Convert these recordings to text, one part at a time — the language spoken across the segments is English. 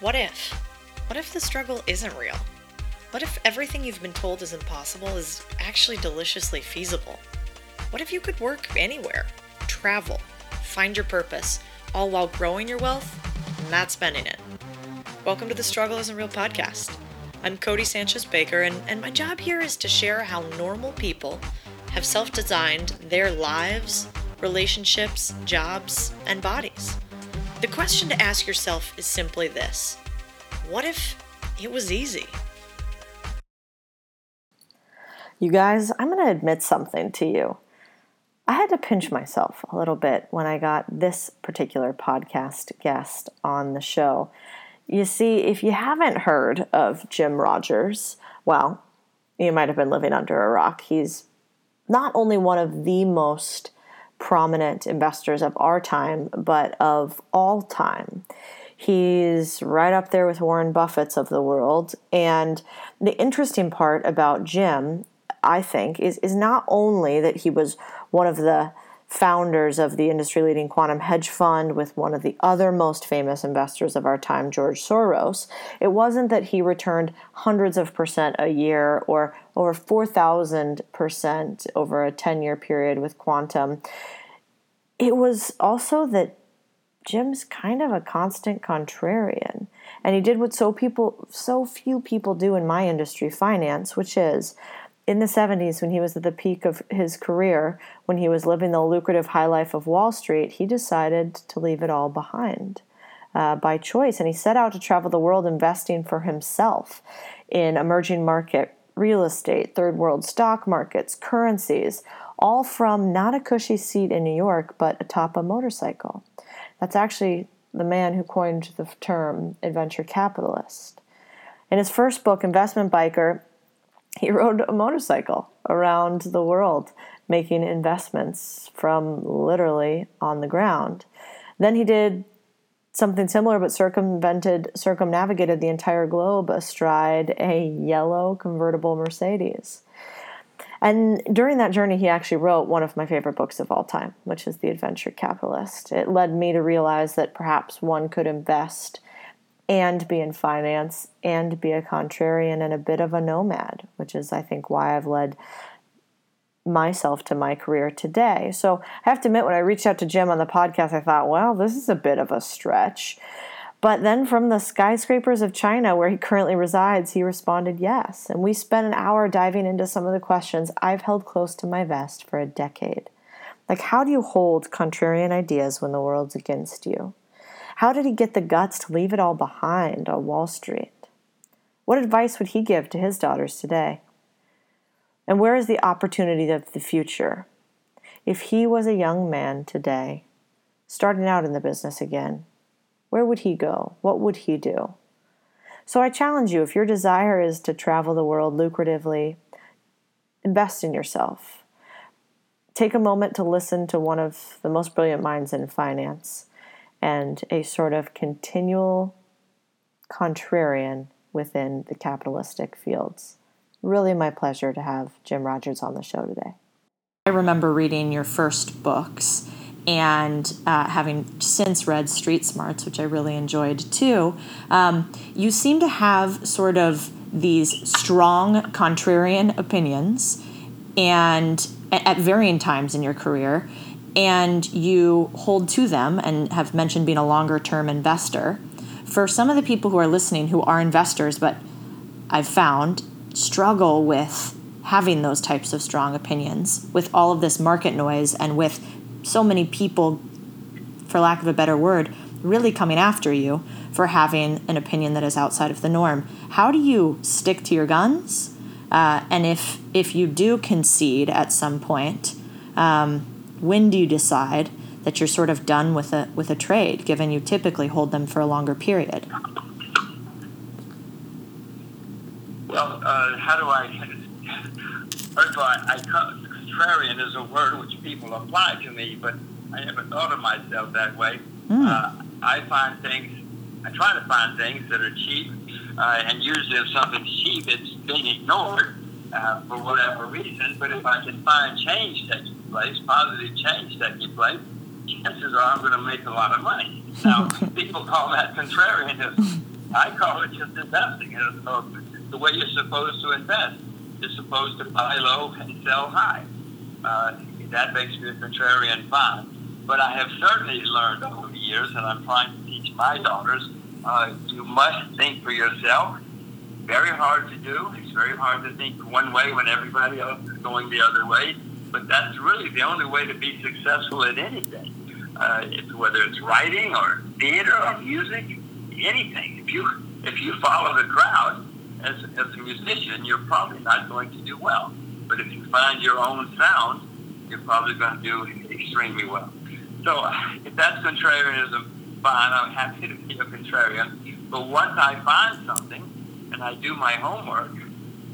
What if? What if the struggle isn't real? What if everything you've been told is impossible is actually deliciously feasible? What if you could work anywhere, travel, find your purpose, all while growing your wealth, not spending it? Welcome to the Struggle Isn't Real podcast. I'm Cody Sanchez Baker, and, and my job here is to share how normal people have self designed their lives, relationships, jobs, and bodies. The question to ask yourself is simply this What if it was easy? You guys, I'm going to admit something to you. I had to pinch myself a little bit when I got this particular podcast guest on the show. You see, if you haven't heard of Jim Rogers, well, you might have been living under a rock. He's not only one of the most prominent investors of our time, but of all time. He's right up there with Warren Buffett's of the world. And the interesting part about Jim, I think, is, is not only that he was one of the founders of the industry leading quantum hedge fund with one of the other most famous investors of our time, George Soros. It wasn't that he returned hundreds of percent a year or over 4,000% over a 10 year period with quantum. It was also that Jim's kind of a constant contrarian. And he did what so people so few people do in my industry, finance, which is in the 70s, when he was at the peak of his career, when he was living the lucrative high life of Wall Street, he decided to leave it all behind uh, by choice. And he set out to travel the world investing for himself in emerging market real estate, third world stock markets, currencies, all from not a cushy seat in New York, but atop a motorcycle. That's actually the man who coined the term adventure capitalist. In his first book, Investment Biker, he rode a motorcycle around the world making investments from literally on the ground. Then he did something similar but circumvented circumnavigated the entire globe astride a yellow convertible Mercedes. And during that journey, he actually wrote one of my favorite books of all time, which is The Adventure Capitalist. It led me to realize that perhaps one could invest and be in finance and be a contrarian and a bit of a nomad, which is, I think, why I've led myself to my career today. So I have to admit, when I reached out to Jim on the podcast, I thought, well, this is a bit of a stretch. But then from the skyscrapers of China, where he currently resides, he responded yes. And we spent an hour diving into some of the questions I've held close to my vest for a decade. Like, how do you hold contrarian ideas when the world's against you? How did he get the guts to leave it all behind on Wall Street? What advice would he give to his daughters today? And where is the opportunity of the future? If he was a young man today, starting out in the business again, where would he go? What would he do? So I challenge you if your desire is to travel the world lucratively, invest in yourself. Take a moment to listen to one of the most brilliant minds in finance and a sort of continual contrarian within the capitalistic fields really my pleasure to have Jim Rogers on the show today. I remember reading your first books and uh, having since read Street Smarts, which I really enjoyed too. Um, you seem to have sort of these strong contrarian opinions and at varying times in your career and you hold to them and have mentioned being a longer term investor for some of the people who are listening who are investors but i've found struggle with having those types of strong opinions with all of this market noise and with so many people, for lack of a better word, really coming after you for having an opinion that is outside of the norm. How do you stick to your guns? Uh, and if if you do concede at some point, um, when do you decide that you're sort of done with a with a trade, given you typically hold them for a longer period? Well, uh, how do I? First of all, I, I contrarian is a word which people apply to me, but I never thought of myself that way. Mm. Uh, I find things, I try to find things that are cheap, uh, and usually if something's cheap, it's being ignored uh, for whatever reason. But if I can find change taking place, positive change taking place, chances are I'm going to make a lot of money. Now, people call that contrarianism. I call it just investing. You know, the way you're supposed to invest. You're supposed to buy low and sell high. Uh, that makes me a contrarian fine. But I have certainly learned over the years, and I'm trying to teach my daughters, uh, you must think for yourself. Very hard to do. It's very hard to think one way when everybody else is going the other way. But that's really the only way to be successful at anything. Uh, it's, whether it's writing or theater or music, anything. If you if you follow the crowd as, as a musician, you're probably not going to do well. But if you find your own sound, you're probably going to do extremely well. So if that's contrarianism, fine. I'm happy to be a contrarian. But once I find something and I do my homework,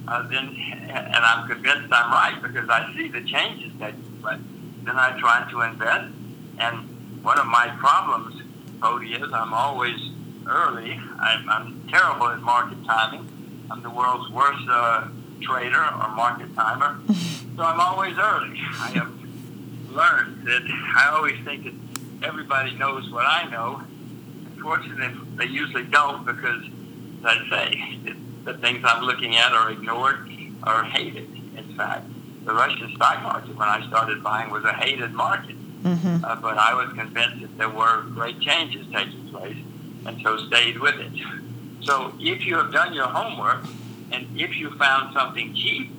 uh, then and I'm convinced I'm right because I see the changes taking place. Then I try to invest. And one of my problems, Cody, is I'm always early. I'm, I'm terrible at market timing. I'm the world's worst uh, trader or market timer. so I'm always early. I have learned that I always think that everybody knows what I know. Unfortunately, they usually don't because, I say, the things I'm looking at are ignored or hated. In fact, the Russian stock market, when I started buying, was a hated market. Mm-hmm. Uh, but I was convinced that there were great changes taking place, and so stayed with it. So if you have done your homework, and if you found something cheap,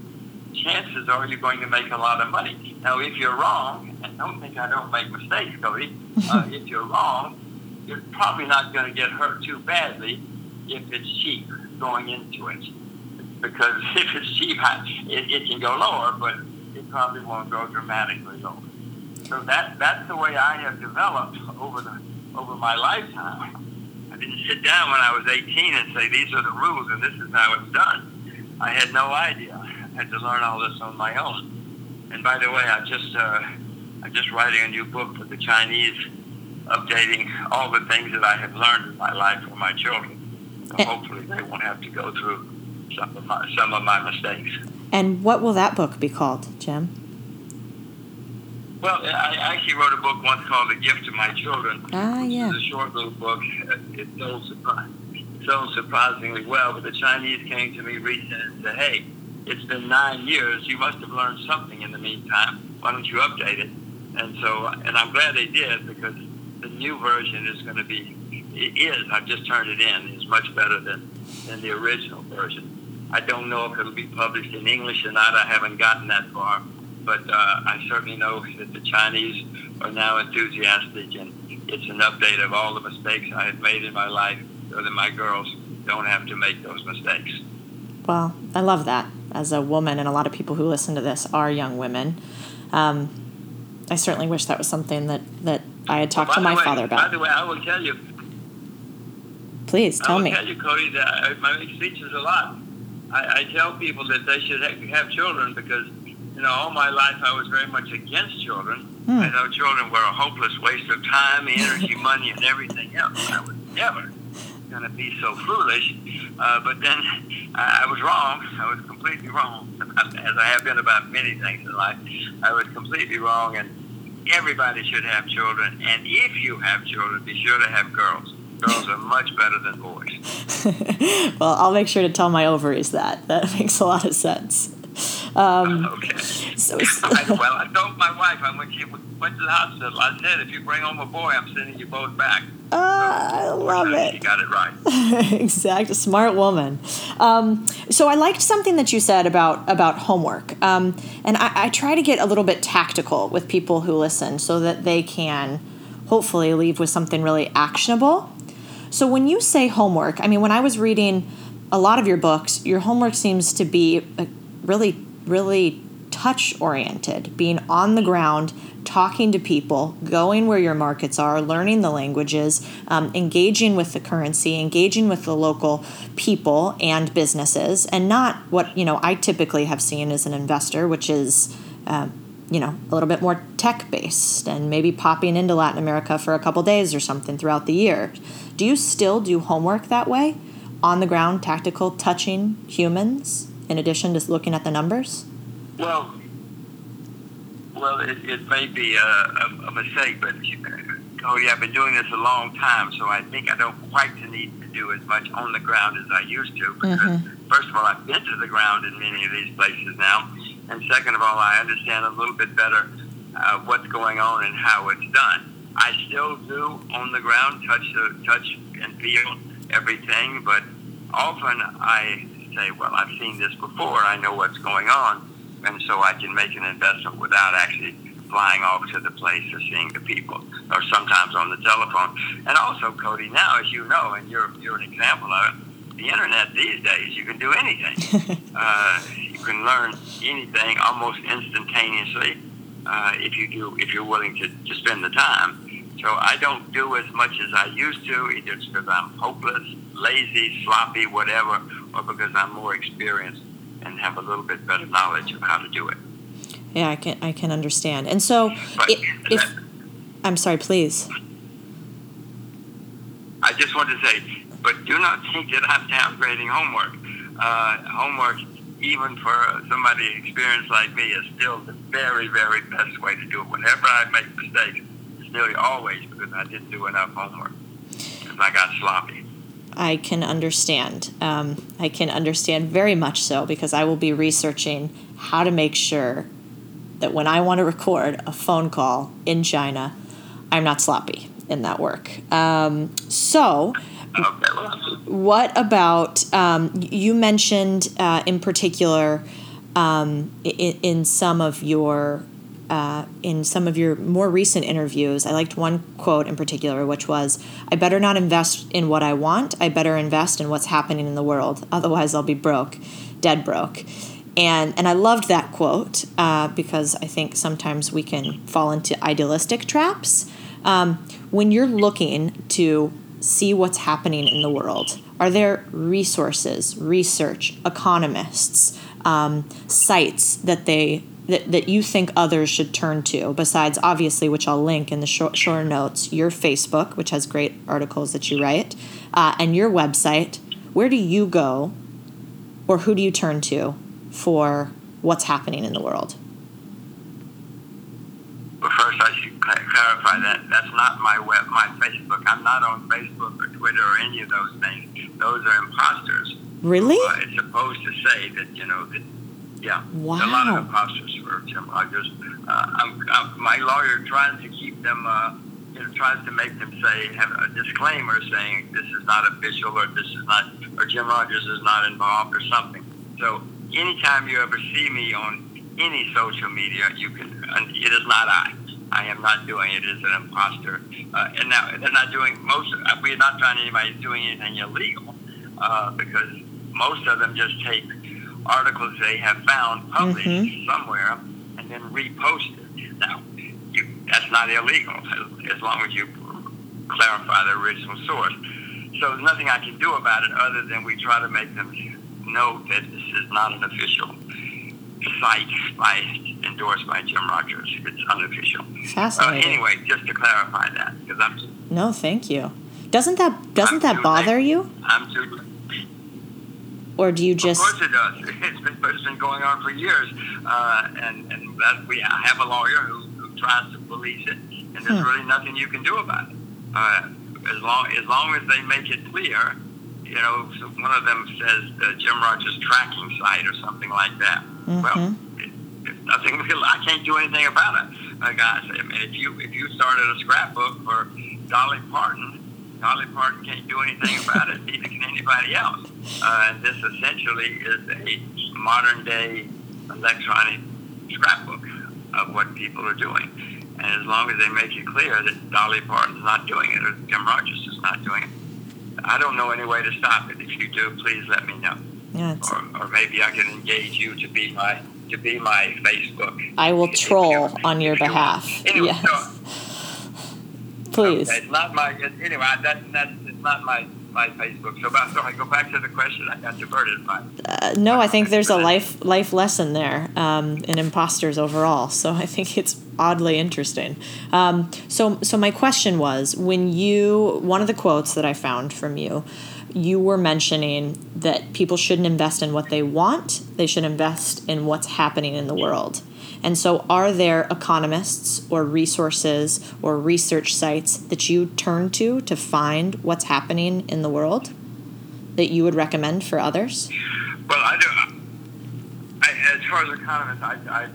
chances are you're going to make a lot of money. Now, if you're wrong, and don't think I don't make mistakes, Cody, uh, if you're wrong, you're probably not going to get hurt too badly if it's cheap going into it. Because if it's cheap, it, it can go lower, but it probably won't go dramatically lower. So that that's the way I have developed over the over my lifetime. I didn't sit down when I was 18 and say these are the rules and this is how it's done. I had no idea I had to learn all this on my own. And by the way, I just uh, I'm just writing a new book for the Chinese, updating all the things that I have learned in my life for my children. Hopefully, they won't have to go through some of my some of my mistakes. And what will that book be called, Jim? Well, I actually wrote a book once called "The Gift to My Children." Ah, yeah. It's a short little book. It sold, sold surprisingly well, but the Chinese came to me recently and said, "Hey, it's been nine years. You must have learned something in the meantime. Why don't you update it? And so, and I'm glad they did because the new version is going to be, it is, I've just turned it in, is much better than, than the original version. I don't know if it'll be published in English or not. I haven't gotten that far. But uh, I certainly know that the Chinese are now enthusiastic, and it's an update of all the mistakes I have made in my life so that my girls don't have to make those mistakes. Well, I love that as a woman, and a lot of people who listen to this are young women. Um, I certainly wish that was something that, that I had talked well, to my way, father about. By the way, I will tell you. Please tell me. I will tell you, Cody, that I speeches a lot. I, I tell people that they should have children because, you know, all my life I was very much against children. Hmm. I know children were a hopeless waste of time, energy, money, and everything else. I was never going to be so foolish. Uh, but then I, I was wrong. I was completely wrong, as I have been about many things in life. I was completely wrong, and everybody should have children. And if you have children, be sure to have girls. Girls are much better than boys. well, I'll make sure to tell my ovaries that. That makes a lot of sense. Um, okay. So, so I, well, I told my wife I when she went to the hospital, I said, if you bring home a boy, I'm sending you both back. Uh, I love it. You got it right. exact, smart woman. Um, so I liked something that you said about about homework, um, and I, I try to get a little bit tactical with people who listen, so that they can hopefully leave with something really actionable. So when you say homework, I mean when I was reading a lot of your books, your homework seems to be really, really touch oriented, being on the ground, talking to people, going where your markets are, learning the languages, um, engaging with the currency, engaging with the local people and businesses, and not what you know I typically have seen as an investor, which is. Uh, you know, a little bit more tech based and maybe popping into Latin America for a couple days or something throughout the year. Do you still do homework that way? On the ground, tactical, touching humans in addition to looking at the numbers? Well, well, it, it may be a, a, a mistake, but Cody, I've been doing this a long time, so I think I don't quite need to do as much on the ground as I used to. Because mm-hmm. first of all, I've been to the ground in many of these places now, and second of all, I understand a little bit better uh, what's going on and how it's done. I still do on the ground touch the touch and feel everything, but often I say, well, I've seen this before. I know what's going on, and so I can make an investment without actually flying off to the place or seeing the people, or sometimes on the telephone. And also, Cody, now as you know, and you're you're an example of it, the internet these days, you can do anything. uh, can learn anything almost instantaneously uh, if you do if you're willing to, to spend the time. So I don't do as much as I used to, either because I'm hopeless, lazy, sloppy, whatever, or because I'm more experienced and have a little bit better knowledge of how to do it. Yeah, I can I can understand. And so, but if, if I'm sorry, please. I just want to say, but do not think that I'm downgrading homework. Uh, homework, even for somebody experienced like me, is still the very, very best way to do it. Whenever I make mistakes, it's nearly always because I didn't do enough homework. Because I got sloppy. I can understand. Um, I can understand very much so because I will be researching how to make sure that when I want to record a phone call in China, I'm not sloppy in that work. Um, so, what about um, you mentioned uh, in particular um, in, in, some of your uh, in some of your more recent interviews? I liked one quote in particular, which was, "I better not invest in what I want. I better invest in what's happening in the world. Otherwise, I'll be broke, dead broke." and and I loved that quote uh, because I think sometimes we can fall into idealistic traps. Um, when you're looking to see what's happening in the world, are there resources, research, economists, um, sites that they that, that you think others should turn to besides obviously which i'll link in the short, short notes your facebook which has great articles that you write uh, and your website where do you go or who do you turn to for what's happening in the world? Well, first, I should clarify that that's not my web, my Facebook. I'm not on Facebook or Twitter or any of those things. Those are imposters. Really? Uh, it's supposed to say that you know that. Yeah. Wow. A lot of imposters for Jim Rogers. Uh, I'm, I'm, my lawyer tries to keep them. Uh, you know, tries to make them say have a disclaimer saying this is not official or this is not or Jim Rogers is not involved or something. So anytime you ever see me on any social media, you can. It is not I. I am not doing it as an imposter. Uh, and now they're not doing most. Uh, we're not trying anybody doing anything illegal uh, because most of them just take articles they have found published mm-hmm. somewhere and then repost it. Now, you, that's not illegal as, as long as you clarify the original source. So there's nothing I can do about it other than we try to make them note that this is not an official site by endorsed by Jim Rogers. It's unofficial. Fascinating. Uh, anyway, just to clarify that, because I'm. No, thank you. Doesn't that doesn't that bother late. you? I'm too. Or do you just? Of course it does. It's been, it's been going on for years, uh, and and that we have a lawyer who, who tries to police it, and there's hmm. really nothing you can do about it. Uh, as long as long as they make it clear you know, one of them says the Jim Rogers tracking site or something like that. Mm-hmm. Well, nothing. I can't do anything about it. Like I said, I mean, if you if you started a scrapbook for Dolly Parton, Dolly Parton can't do anything about it. Neither can anybody else. Uh, and this essentially is a modern day electronic scrapbook of what people are doing. And as long as they make it clear that Dolly Parton's not doing it or Jim Rogers is not doing it, I don't know any way to stop it. If you do, please let me know. Yeah, or, or maybe I can engage you to be my to be my Facebook. I will troll on your behalf. Anyway, yes. So, please. Okay, it's not my anyway. That, that's it's not my my Facebook. So, about, so I go back to the question. I got diverted by. Uh, no, I think there's a life life lesson there um, in imposters overall. So I think it's oddly interesting. Um, so, so my question was when you one of the quotes that I found from you, you were mentioning that people shouldn't invest in what they want; they should invest in what's happening in the world. And so, are there economists or resources or research sites that you turn to to find what's happening in the world that you would recommend for others? Well, I do. I, as far as economists, I, I,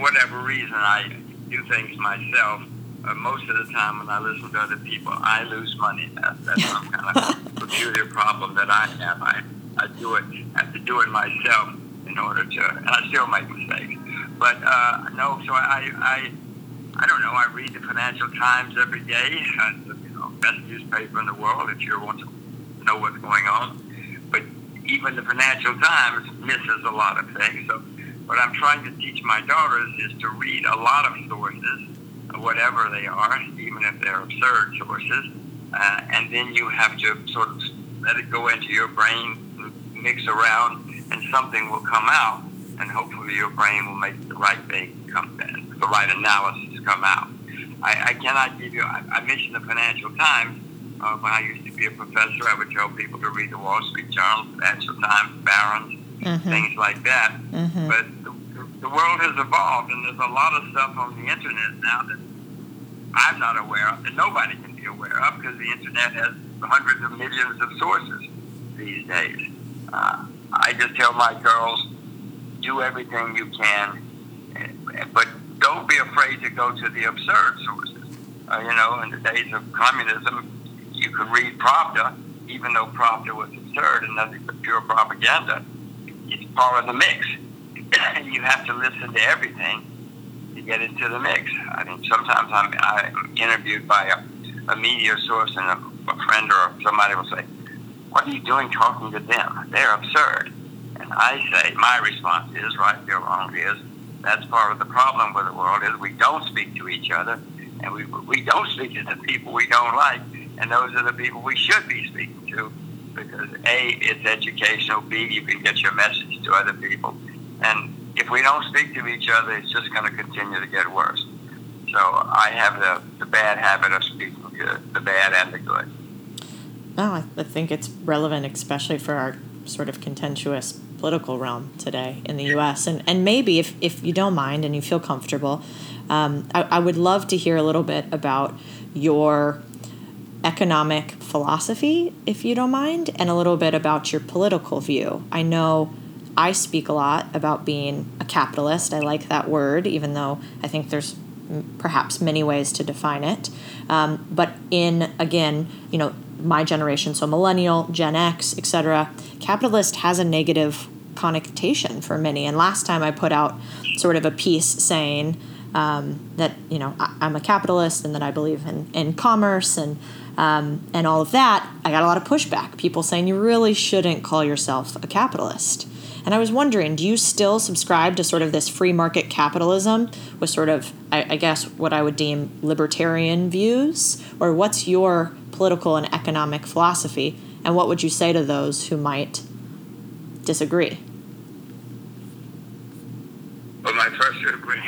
whatever reason, I do things myself. Uh, most of the time, when I listen to other people, I lose money. That, that's some kind of peculiar problem that I have. I, I do it, have to do it myself in order to, and I still make mistakes. But uh, no, so I, I, I don't know. I read the Financial Times every day. It's the you know, best newspaper in the world if you want to know what's going on. But even the Financial Times misses a lot of things. So what I'm trying to teach my daughters is to read a lot of sources, whatever they are, even if they're absurd sources, uh, and then you have to sort of let it go into your brain, mix around, and something will come out, and hopefully your brain will make the right thing come in, the right analysis come out. I, I cannot give you. I, I mentioned the Financial Times. Uh, when I used to be a professor, I would tell people to read the Wall Street Journal, Financial Times, Barron's, mm-hmm. things like that. Mm-hmm. But the, the world has evolved, and there's a lot of stuff on the internet now that I'm not aware of, and nobody can be aware of because the internet has hundreds of millions of sources these days. Uh, I just tell my girls, do everything you can, but don't be afraid to go to the absurd sources. Uh, you know, in the days of communism, you could read Pravda, even though Pravda was absurd and nothing but pure propaganda. It's part of the mix. you have to listen to everything to get into the mix. I mean, sometimes I'm, I'm interviewed by a, a media source and a, a friend or somebody will say, what are you doing talking to them? They're absurd. And I say, my response is, right or wrong, is that's part of the problem with the world is we don't speak to each other, and we we don't speak to the people we don't like, and those are the people we should be speaking to, because a it's educational, b you can get your message to other people, and if we don't speak to each other, it's just going to continue to get worse. So I have the, the bad habit of speaking the bad and the good. No, I, I think it's relevant, especially for our sort of contentious political realm today in the U.S. And and maybe if if you don't mind and you feel comfortable, um, I, I would love to hear a little bit about your economic philosophy, if you don't mind, and a little bit about your political view. I know I speak a lot about being a capitalist. I like that word, even though I think there's perhaps many ways to define it. Um, but in again, you know, my generation, so millennial, Gen X, etc., capitalist has a negative connotation for many. And last time I put out sort of a piece saying um, that you know I, am a capitalist and that I believe in, in commerce and um, and all of that, I got a lot of pushback. People saying you really shouldn't call yourself a capitalist. And I was wondering, do you still subscribe to sort of this free market capitalism with sort of, I, I guess, what I would deem libertarian views? Or what's your political and economic philosophy? And what would you say to those who might disagree? Well, my first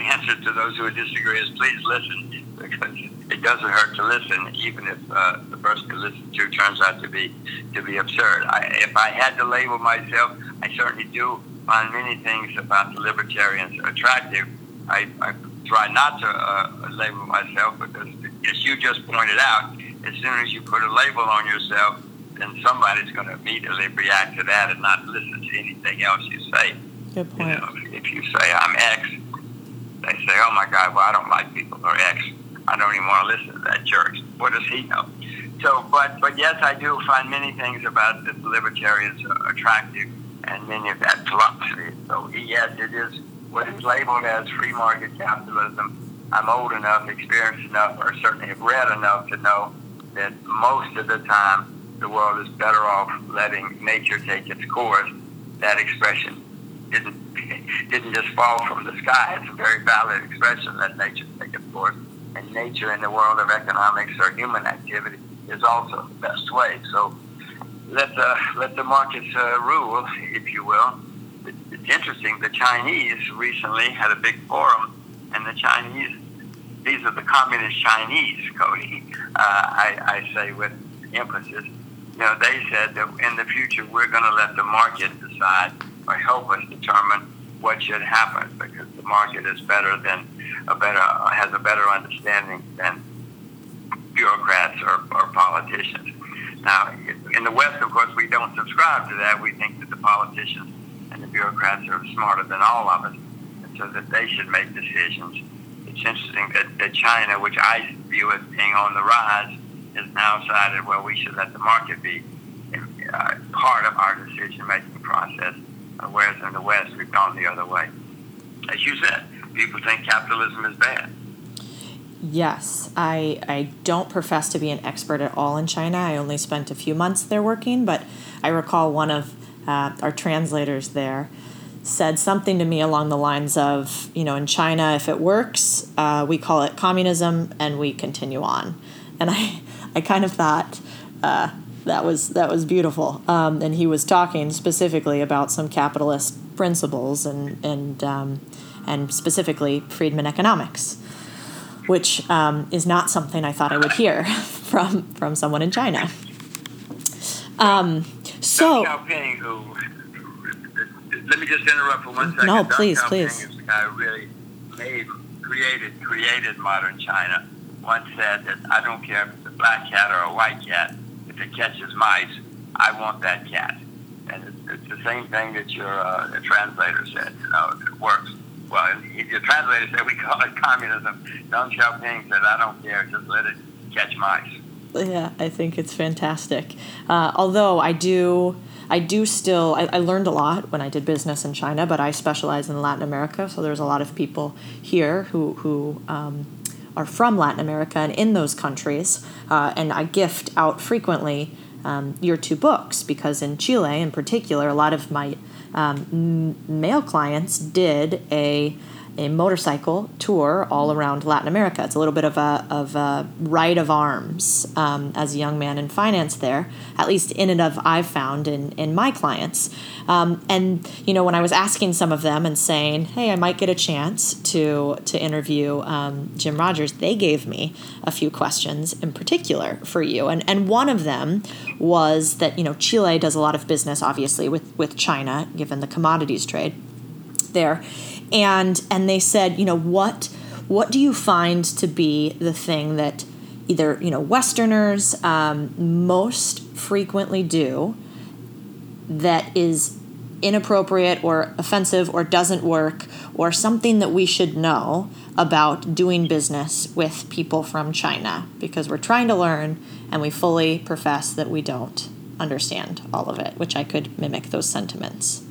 answer to those who would disagree is please listen, because it doesn't hurt to listen, even if uh, the person you listen to turns out to be to be absurd. I, if I had to label myself, I certainly do find many things about the libertarians attractive. I, I try not to uh, label myself because, as you just pointed out, as soon as you put a label on yourself, then somebody's going to immediately react to that and not listen to anything else you say. Good point. You know, if you say I'm X, they say, "Oh my God, well I don't like people who are X. I don't even want to listen to that jerk. What does he know?" So, but but yes, I do find many things about the libertarians attractive, and many of that philosophy. So yes, it is what is labeled as free market capitalism. I'm old enough, experienced enough, or certainly have read enough to know that most of the time the world is better off letting nature take its course. That expression didn't didn't just fall from the sky. It's a very valid expression. Let nature take its course, and nature in the world of economics or human activity is also the best way. So let the let the markets uh, rule, if you will. It's interesting. The Chinese recently had a big forum, and the Chinese. These are the communist Chinese, Cody. Uh, I, I say with emphasis you know, they said that in the future we're going to let the market decide or help us determine what should happen because the market is better than a better has a better understanding than bureaucrats or, or politicians. Now, in the West, of course, we don't subscribe to that. We think that the politicians and the bureaucrats are smarter than all of us, and so that they should make decisions. It's interesting that, that China, which I view as being on the rise, has now decided, well, we should let the market be uh, part of our decision-making process, whereas in the West, we've gone the other way. As you said, people think capitalism is bad. Yes, I, I don't profess to be an expert at all in China. I only spent a few months there working, but I recall one of uh, our translators there said something to me along the lines of, you know, in China, if it works, uh, we call it communism and we continue on. And I, I kind of thought uh, that was that was beautiful. Um, and he was talking specifically about some capitalist principles and and um, and specifically Friedman economics which um, is not something I thought I would hear from from someone in China. Um, so, Xiaoping, who, let me just interrupt for one second. No, please, Xiaoping please. Is the guy who really made, created, created modern China. Once said that I don't care if it's a black cat or a white cat. If it catches mice, I want that cat. And it's, it's the same thing that your uh, translator said. You know, if it works, well, your translator said we call it communism. Deng Xiaoping said, I don't care, just let it catch mice. Yeah, I think it's fantastic. Uh, although I do, I do still, I, I, learned a lot when I did business in China, but I specialize in Latin America, so there's a lot of people here who who um, are from Latin America and in those countries, uh, and I gift out frequently um, your two books because in Chile, in particular, a lot of my um, male clients did a a motorcycle tour all around Latin America. It's a little bit of a, of a right of arms um, as a young man in finance there, at least in and of I've found in, in my clients. Um, and, you know, when I was asking some of them and saying, hey, I might get a chance to, to interview um, Jim Rogers, they gave me a few questions in particular for you. And, and one of them was that, you know, Chile does a lot of business, obviously, with, with China, given the commodities trade there and and they said, you know, what what do you find to be the thing that either you know Westerners um, most frequently do that is inappropriate or offensive or doesn't work or something that we should know about doing business with people from China because we're trying to learn and we fully profess that we don't understand all of it, which I could mimic those sentiments.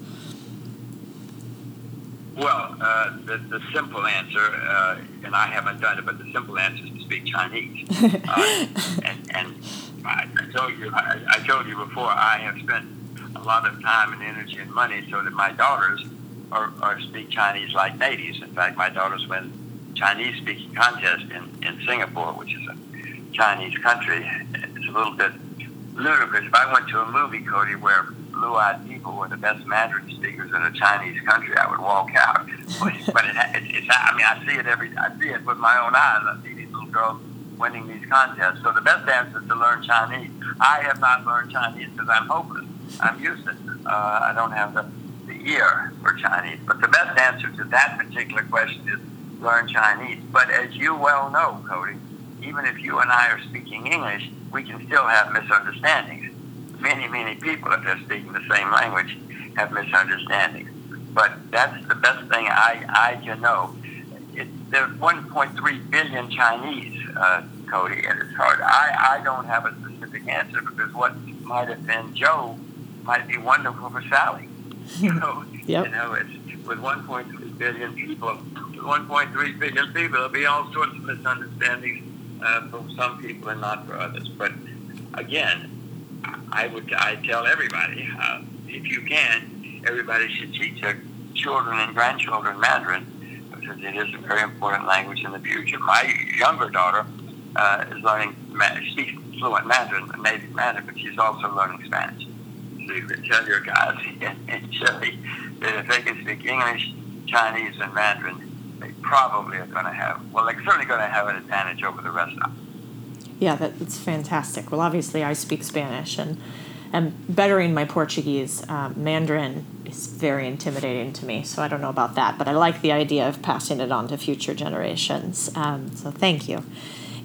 Well, uh, the, the simple answer, uh, and I haven't done it, but the simple answer is to speak Chinese. uh, and and I, I told you, I, I told you before, I have spent a lot of time and energy and money so that my daughters are, are speak Chinese like natives. In fact, my daughters win Chinese speaking contest in, in Singapore, which is a Chinese country. It's a little bit ludicrous. If I went to a movie, Cody, where blue-eyed people were the best Mandarin speakers in a Chinese country, I would walk out. but it, it, it's, I mean, I see it every, I see it with my own eyes. I see these little girls winning these contests. So the best answer is to learn Chinese. I have not learned Chinese because I'm hopeless. I'm useless. Uh, I don't have the, the ear for Chinese. But the best answer to that particular question is learn Chinese. But as you well know, Cody, even if you and I are speaking English, we can still have misunderstandings many, many people, if they're speaking the same language, have misunderstandings. But that's the best thing I, I can know. It, there's 1.3 billion Chinese, uh, Cody, and it's hard. I, I don't have a specific answer because what might have been Joe might be wonderful for Sally. You know, yep. you know, it's with 1.3 billion people, 1.3 billion people, there'll be all sorts of misunderstandings uh, for some people and not for others. But again, I would I tell everybody uh, if you can, everybody should teach their children and grandchildren Mandarin because it is a very important language in the future. My younger daughter uh, is learning speaks fluent Mandarin, native Mandarin, but she's also learning Spanish. So you can tell your guys in, Chile that if they can speak English, Chinese, and Mandarin, they probably are going to have well, they're certainly going to have an advantage over the rest of them. Yeah, that, that's fantastic. Well, obviously, I speak Spanish and am bettering my Portuguese. Uh, Mandarin is very intimidating to me. So I don't know about that, but I like the idea of passing it on to future generations. Um, so thank you.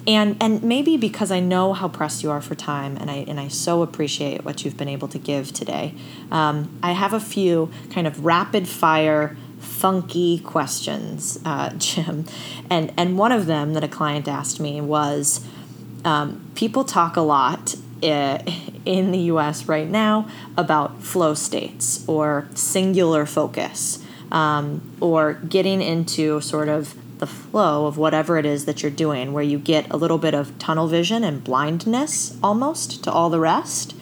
And and maybe because I know how pressed you are for time, and I and I so appreciate what you've been able to give today. Um, I have a few kind of rapid fire funky questions, uh, Jim, and and one of them that a client asked me was, um, people talk a lot uh, in the U.S. right now about flow states or singular focus, um, or getting into sort of the flow of whatever it is that you're doing, where you get a little bit of tunnel vision and blindness almost to all the rest.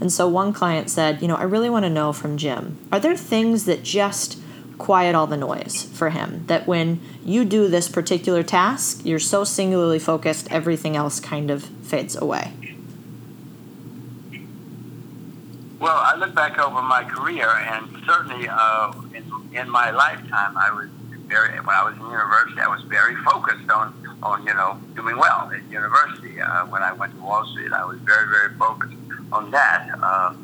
And so one client said, You know, I really want to know from Jim, are there things that just quiet all the noise for him? That when you do this particular task, you're so singularly focused, everything else kind of fades away? Well, I look back over my career, and certainly uh, in, in my lifetime, I was very when I was in university, I was very focused on on you know doing well at university. Uh, when I went to Wall Street, I was very very focused on that. Uh,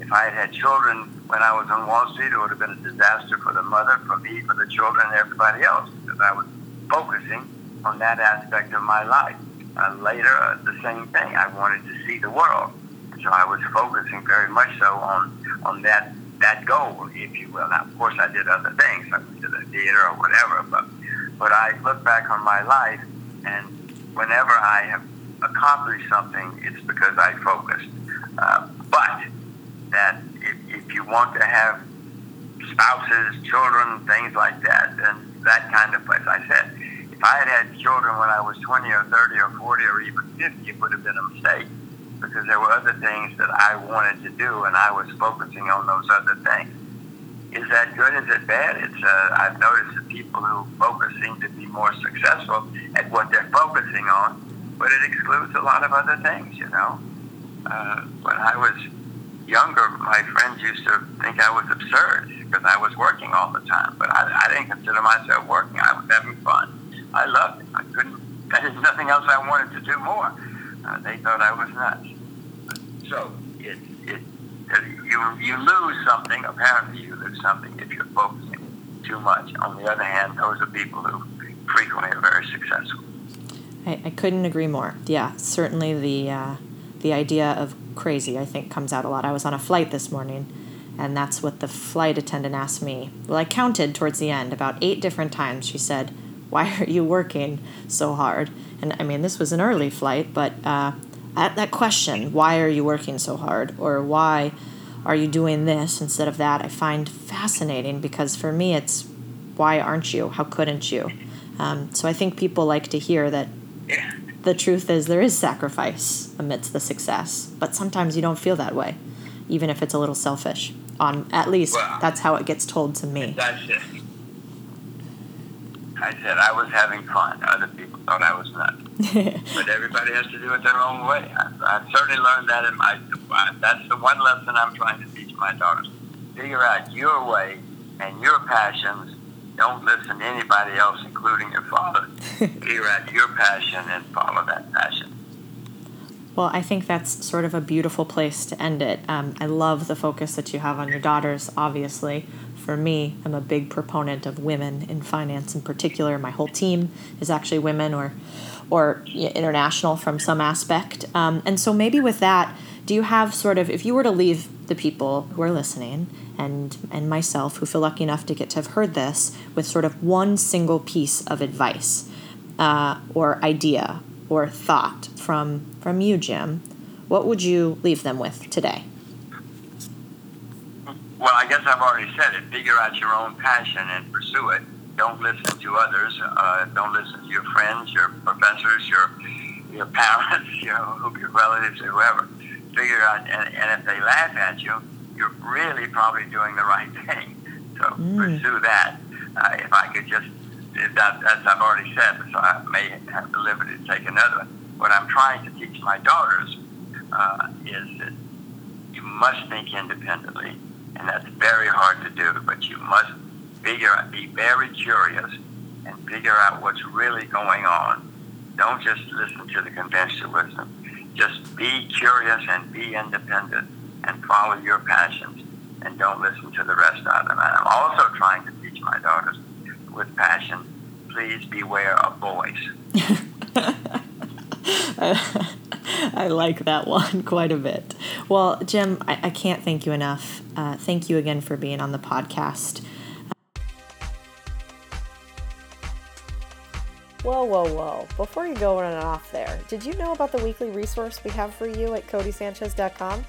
if I had had children when I was on Wall Street, it would have been a disaster for the mother, for me, for the children, and everybody else because I was focusing on that aspect of my life. Uh, later, uh, the same thing. I wanted to see the world, so I was focusing very much so on on that that goal, if you will. Now, of course, I did other things. I went to the theater or whatever, but but I look back on my life, and whenever I have accomplished something, it's because I focused. Uh, but that if, you want to have spouses, children, things like that, then that kind of place. I said, if I had had children when I was 20 or 30 or 40 or even 50, it would have been a mistake because there were other things that I wanted to do, and I was focusing on those other things. Is that good? Is it bad? It's uh, I've noticed that people who focus seem to be more successful at what they're focusing on, but it excludes a lot of other things. You know, uh, when I was younger, my friends used to think I was absurd because I was working all the time, but I, I didn't consider myself working. I was having fun. I loved it. I couldn't. There's nothing else I wanted to do more. Uh, they thought I was nuts. So it, it, you, you lose something. Apparently, you lose something if you're focusing too much. On the other hand, those are people who frequently are very successful. I, I couldn't agree more. Yeah, certainly the uh, the idea of crazy I think comes out a lot. I was on a flight this morning, and that's what the flight attendant asked me. Well, I counted towards the end about eight different times. She said, "Why are you working so hard?" and I mean, this was an early flight, but uh, at that question, why are you working so hard, or why are you doing this instead of that, I find fascinating because for me, it's why aren't you? How couldn't you? Um, so I think people like to hear that the truth is there is sacrifice amidst the success, but sometimes you don't feel that way, even if it's a little selfish. On at least well, that's how it gets told to me. That's it. I said I was having fun. Other people thought I was nuts. but everybody has to do it their own way. I've, I've certainly learned that in my. That's the one lesson I'm trying to teach my daughters. Figure out your way and your passions. Don't listen to anybody else, including your father. Figure out your passion and follow that passion. Well, I think that's sort of a beautiful place to end it. Um, I love the focus that you have on your daughters, obviously, for me, I'm a big proponent of women in finance in particular. My whole team is actually women or or international from some aspect. Um, and so maybe with that, do you have sort of if you were to leave the people who are listening and and myself who feel lucky enough to get to have heard this with sort of one single piece of advice uh, or idea or thought from from you, Jim, what would you leave them with today? Well, I guess I've already said it. Figure out your own passion and pursue it. Don't listen to others. Uh, don't listen to your friends, your professors, your your parents, your, your relatives, whoever. Figure out, and, and if they laugh at you, you're really probably doing the right thing. So mm. pursue that. Uh, if I could just, that, as I've already said, so I may have the liberty to take another. What I'm trying to teach my daughters uh, is that you must think independently and that's very hard to do. But you must figure out, be very curious, and figure out what's really going on. Don't just listen to the conventional wisdom. Just be curious and be independent, and follow your passions. and don't listen to the rest of them. And I'm also trying to teach my daughters with passion, please beware of boys. I like that one quite a bit. Well, Jim, I, I can't thank you enough. Uh, thank you again for being on the podcast. Whoa, whoa, whoa. Before you go running off there, did you know about the weekly resource we have for you at CodieSanchez.com?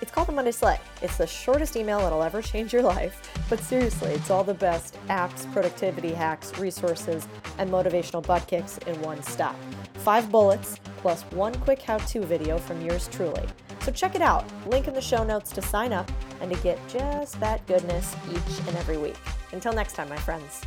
It's called the Monday Slay. It's the shortest email that'll ever change your life. But seriously, it's all the best apps, productivity hacks, resources, and motivational butt kicks in one stop. Five bullets, plus one quick how to video from yours truly. So check it out. Link in the show notes to sign up and to get just that goodness each and every week. Until next time, my friends.